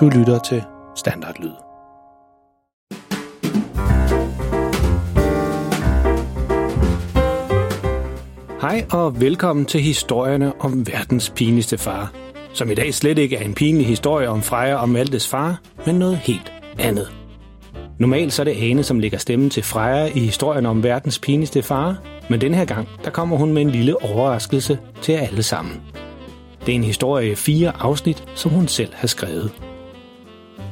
Du lytter til Standardlyd. Hej og velkommen til historierne om verdens pinligste far, som i dag slet ikke er en pinlig historie om Freja og Maltes far, men noget helt andet. Normalt så er det Ane, som lægger stemmen til Freja i historien om verdens pinligste far, men den her gang, der kommer hun med en lille overraskelse til alle sammen. Det er en historie i fire afsnit, som hun selv har skrevet.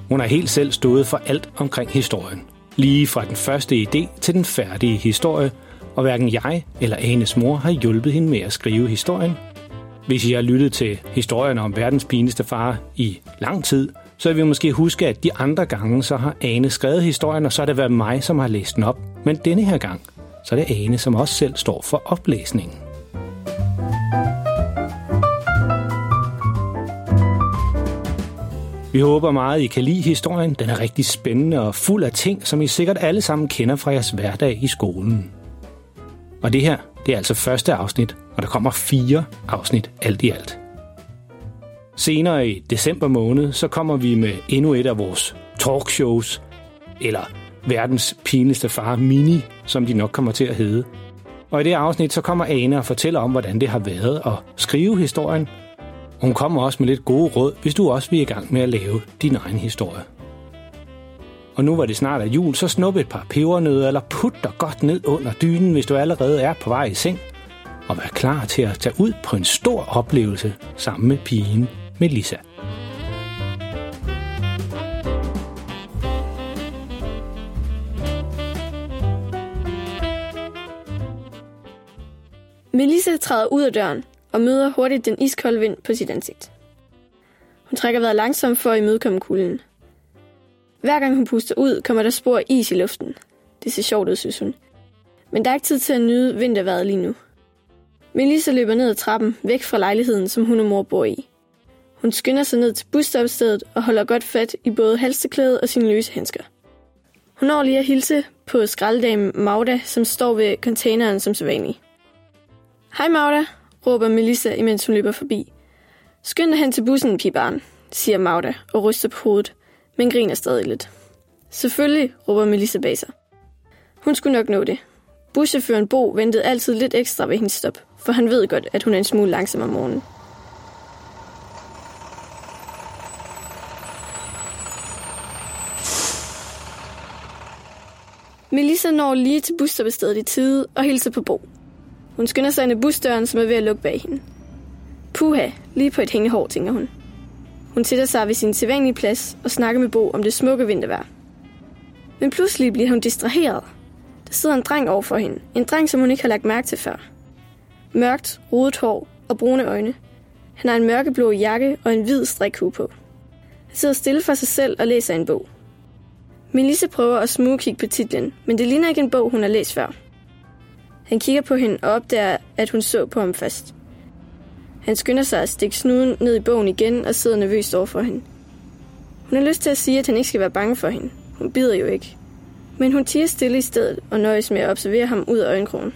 Hun har helt selv stået for alt omkring historien. Lige fra den første idé til den færdige historie, og hverken jeg eller Anes mor har hjulpet hende med at skrive historien. Hvis I har lyttet til historien om verdens pinligste far i lang tid, så vil vi måske huske, at de andre gange så har Ane skrevet historien, og så har det været mig, som har læst den op. Men denne her gang, så er det Ane, som også selv står for oplæsningen. Vi håber meget, I kan lide historien. Den er rigtig spændende og fuld af ting, som I sikkert alle sammen kender fra jeres hverdag i skolen. Og det her, det er altså første afsnit, og der kommer fire afsnit alt i alt. Senere i december måned, så kommer vi med endnu et af vores talkshows, eller verdens pinligste far mini, som de nok kommer til at hedde. Og i det afsnit, så kommer Ane og fortæller om, hvordan det har været at skrive historien. Og hun kommer også med lidt gode råd, hvis du også vil i gang med at lave din egen historie. Og nu var det snart af jul, så snup et par pebernødder eller put dig godt ned under dynen, hvis du allerede er på vej i seng. Og vær klar til at tage ud på en stor oplevelse sammen med pigen Melissa. Melissa træder ud af døren og møder hurtigt den iskolde vind på sit ansigt. Hun trækker vejret langsomt for at imødekomme kulden. Hver gang hun puster ud, kommer der spor af is i luften. Det ser sjovt ud, synes hun. Men der er ikke tid til at nyde vintervejret lige nu. Melissa løber ned ad trappen, væk fra lejligheden, som hun og mor bor i. Hun skynder sig ned til busstopstedet og holder godt fat i både halsteklædet og sine løse handsker. Hun når lige at hilse på skraldedamen Magda, som står ved containeren som sædvanlig. Hej Magda, råber Melissa, imens hun løber forbi. Skynd dig hen til bussen, pibarn, siger Magda og ryster på hovedet, men griner stadig lidt. Selvfølgelig, råber Melissa bag sig. Hun skulle nok nå det. Buschaufføren Bo ventede altid lidt ekstra ved hendes stop, for han ved godt, at hun er en smule langsom om morgenen. Melissa når lige til busstoppestedet i tide og hilser på Bo. Hun skynder sig ind i busdøren, som er ved at lukke bag hende. Puha, lige på et hængende hår, tænker hun. Hun sætter sig ved sin sædvanlige plads og snakker med Bo om det smukke vintervejr. Men pludselig bliver hun distraheret. Der sidder en dreng over for hende. En dreng, som hun ikke har lagt mærke til før. Mørkt, rodet hår og brune øjne. Han har en mørkeblå jakke og en hvid strikhue på. Han sidder stille for sig selv og læser en bog. Melissa prøver at smugkigge på titlen, men det ligner ikke en bog, hun har læst før. Han kigger på hende og opdager, at hun så på ham først. Han skynder sig at stikke snuden ned i bogen igen og sidder nervøst over for hende. Hun har lyst til at sige, at han ikke skal være bange for hende. Hun bider jo ikke. Men hun tiger stille i stedet og nøjes med at observere ham ud af øjenkrogen.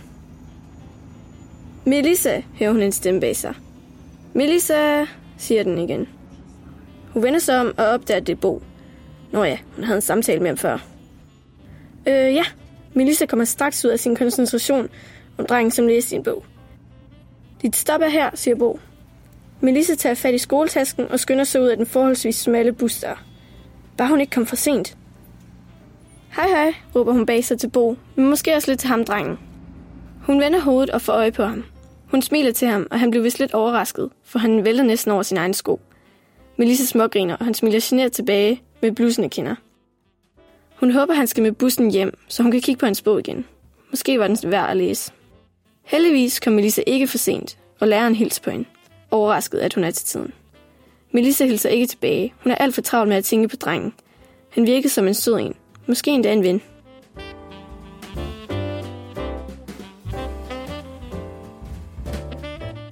Melissa, hører hun en stemme bag sig. Melissa, siger den igen. Hun vender sig om og opdager, at det er Bo. Nå ja, hun havde en samtale med ham før. Øh, ja. Melissa kommer straks ud af sin koncentration om drengen, som læste sin bog. Dit stop er her, siger Bo. Melissa tager fat i skoletasken og skynder sig ud af den forholdsvis smalle busdør. Bare hun ikke kom for sent. Hej hej, råber hun bag sig til Bo, men måske også lidt til ham, drengen. Hun vender hovedet og får øje på ham. Hun smiler til ham, og han bliver vist lidt overrasket, for han vælter næsten over sin egen sko. Melissa smågriner, og han smiler genert tilbage med blusende kinder. Hun håber, han skal med bussen hjem, så hun kan kigge på hans bog igen. Måske var den værd at læse. Heldigvis kom Melissa ikke for sent, og læreren hilser på hende. Overrasket, at hun er til tiden. Melissa hilser ikke tilbage. Hun er alt for travlt med at tænke på drengen. Han virkede som en sød en. Måske endda en ven.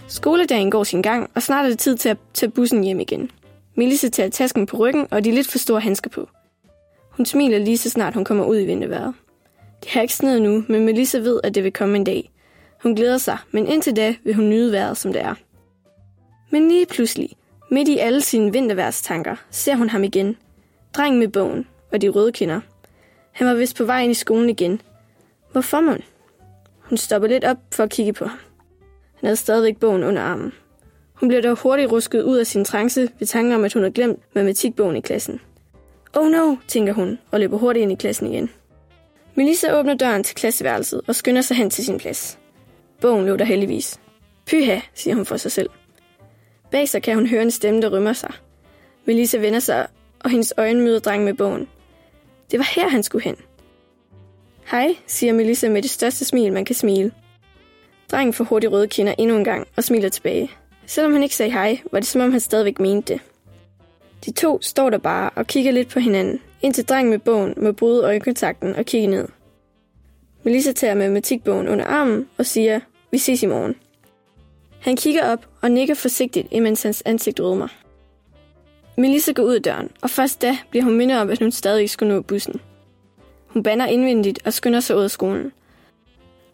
Skoledagen går sin gang, og snart er det tid til at tage bussen hjem igen. Melissa tager tasken på ryggen og de lidt for store handsker på. Hun smiler lige så snart hun kommer ud i vinterværet. Det har ikke sneet nu, men Melissa ved, at det vil komme en dag. Hun glæder sig, men indtil da vil hun nyde vejret, som det er. Men lige pludselig, Midt i alle sine vinterværstanker ser hun ham igen. Drengen med bogen og de røde kinder. Han var vist på vej ind i skolen igen. Hvorfor man? Hun stopper lidt op for at kigge på ham. Han havde stadigvæk bogen under armen. Hun blev dog hurtigt rusket ud af sin trance ved tanken om, at hun havde glemt matematikbogen i klassen. Oh no, tænker hun og løber hurtigt ind i klassen igen. Melissa åbner døren til klasseværelset og skynder sig hen til sin plads. Bogen lå der heldigvis. Pyha, siger hun for sig selv. Bag sig kan hun høre en stemme, der rymmer sig. Melissa vender sig, og hendes øjne møder drengen med bogen. Det var her, han skulle hen. Hej, siger Melissa med det største smil, man kan smile. Drengen får hurtigt røde kinder endnu en gang og smiler tilbage. Selvom han ikke sagde hej, var det som om han stadigvæk mente det. De to står der bare og kigger lidt på hinanden, indtil drengen med bogen må bryde øjenkontakten og kigge ned. Melissa tager matematikbogen under armen og siger, vi ses i morgen. Han kigger op og nikker forsigtigt, imens hans ansigt rødmer. Melissa går ud af døren, og først da bliver hun mindet om, at hun stadig skulle nå bussen. Hun banner indvendigt og skynder sig ud af skolen.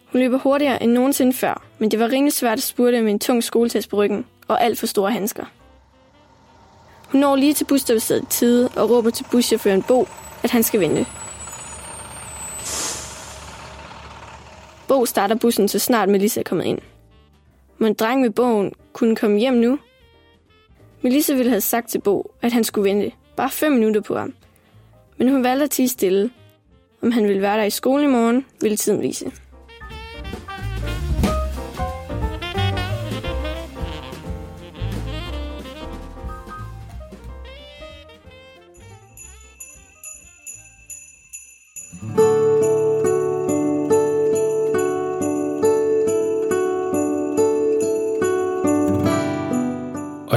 Hun løber hurtigere end nogensinde før, men det var rimelig svært at spurte med en tung skoletest på ryggen og alt for store handsker. Hun når lige til busstoppestedet i tide og råber til buschaufføren Bo, at han skal vente. Bo starter bussen, så snart Melissa er kommet ind. Må en dreng med bogen kunne komme hjem nu? Melissa ville have sagt til Bo, at han skulle vente bare fem minutter på ham. Men hun valgte at tige stille. Om han ville være der i skolen i morgen, ville tiden vise.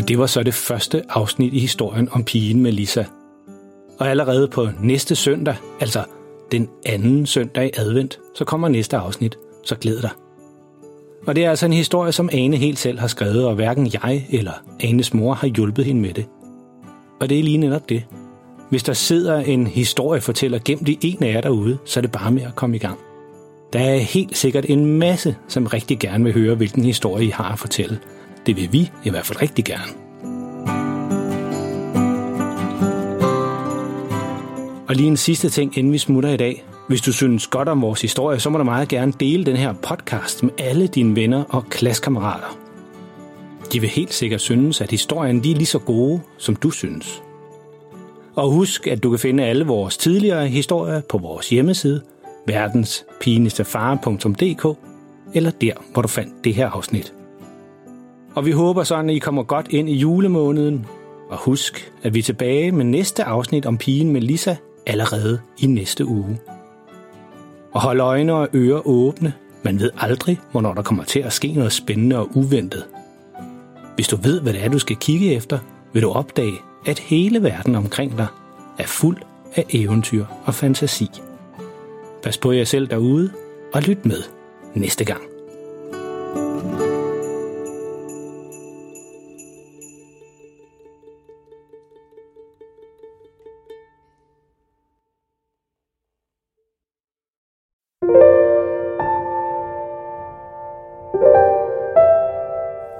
Og det var så det første afsnit i historien om pigen Melissa. Og allerede på næste søndag, altså den anden søndag i advent, så kommer næste afsnit, så glæd dig. Og det er altså en historie, som Ane helt selv har skrevet, og hverken jeg eller Anes mor har hjulpet hende med det. Og det er lige netop det. Hvis der sidder en historiefortæller gemt i en af jer derude, så er det bare med at komme i gang. Der er helt sikkert en masse, som rigtig gerne vil høre, hvilken historie I har at fortælle. Det vil vi i hvert fald rigtig gerne. Og lige en sidste ting, inden vi smutter i dag. Hvis du synes godt om vores historie, så må du meget gerne dele den her podcast med alle dine venner og klassekammerater. De vil helt sikkert synes, at historien lige er lige så gode, som du synes. Og husk, at du kan finde alle vores tidligere historier på vores hjemmeside, verdenspinestefare.dk, eller der, hvor du fandt det her afsnit. Og vi håber sådan, at I kommer godt ind i julemåneden. Og husk, at vi er tilbage med næste afsnit om pigen Melissa allerede i næste uge. Og hold øjne og ører åbne. Man ved aldrig, hvornår der kommer til at ske noget spændende og uventet. Hvis du ved, hvad det er, du skal kigge efter, vil du opdage, at hele verden omkring dig er fuld af eventyr og fantasi. Pas på jer selv derude, og lyt med næste gang.